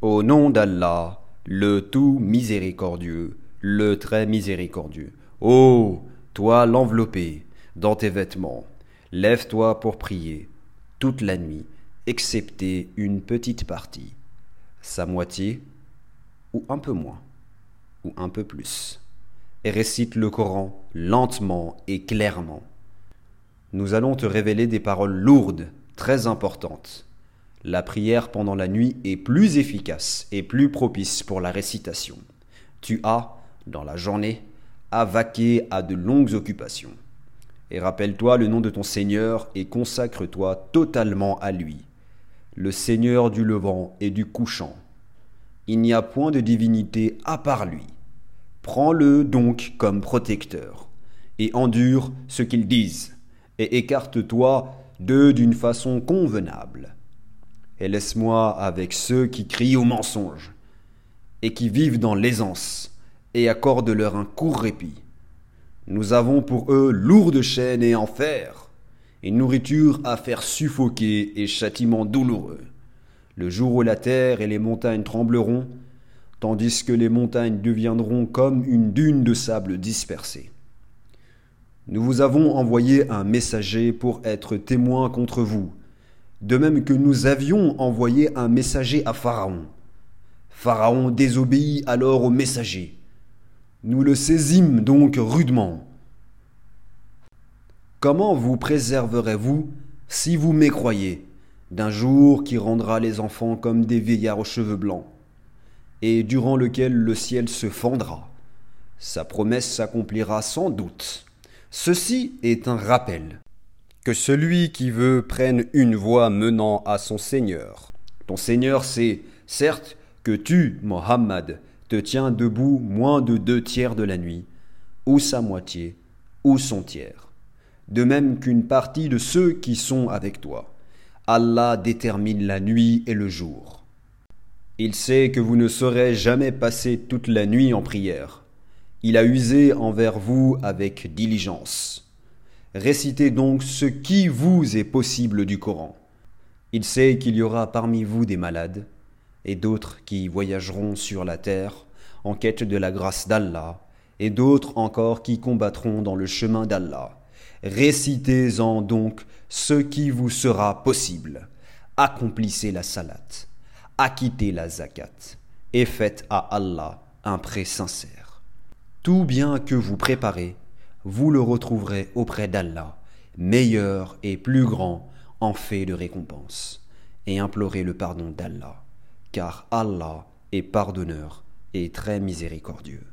Au nom d'Allah, le tout miséricordieux, le très miséricordieux. Ô toi l'enveloppé dans tes vêtements, lève-toi pour prier toute la nuit, excepté une petite partie, sa moitié, ou un peu moins, ou un peu plus, et récite le Coran lentement et clairement. Nous allons te révéler des paroles lourdes, très importantes. La prière pendant la nuit est plus efficace et plus propice pour la récitation. Tu as, dans la journée, à vaquer à de longues occupations. Et rappelle-toi le nom de ton Seigneur et consacre-toi totalement à lui, le Seigneur du levant et du couchant. Il n'y a point de divinité à part lui. Prends-le donc comme protecteur, et endure ce qu'ils disent, et écarte-toi d'eux d'une façon convenable. Et laisse-moi avec ceux qui crient au mensonge, et qui vivent dans l'aisance, et accorde-leur un court répit. Nous avons pour eux lourdes chaînes et enfer, et nourriture à faire suffoquer et châtiment douloureux. Le jour où la terre et les montagnes trembleront, tandis que les montagnes deviendront comme une dune de sable dispersée. Nous vous avons envoyé un messager pour être témoin contre vous, de même que nous avions envoyé un messager à Pharaon. Pharaon désobéit alors au messager. Nous le saisîmes donc rudement. Comment vous préserverez-vous si vous mécroyez d'un jour qui rendra les enfants comme des vieillards aux cheveux blancs, et durant lequel le ciel se fendra? Sa promesse s'accomplira sans doute. Ceci est un rappel. Que celui qui veut prenne une voie menant à son Seigneur. Ton Seigneur sait, certes, que tu, Mohammed, te tiens debout moins de deux tiers de la nuit, ou sa moitié, ou son tiers, de même qu'une partie de ceux qui sont avec toi. Allah détermine la nuit et le jour. Il sait que vous ne saurez jamais passer toute la nuit en prière. Il a usé envers vous avec diligence. Récitez donc ce qui vous est possible du Coran. Il sait qu'il y aura parmi vous des malades, et d'autres qui voyageront sur la terre en quête de la grâce d'Allah, et d'autres encore qui combattront dans le chemin d'Allah. Récitez-en donc ce qui vous sera possible. Accomplissez la salat, acquittez la zakat, et faites à Allah un prêt sincère. Tout bien que vous préparez, vous le retrouverez auprès d'Allah, meilleur et plus grand en fait de récompense, et implorez le pardon d'Allah car Allah est pardonneur et très miséricordieux.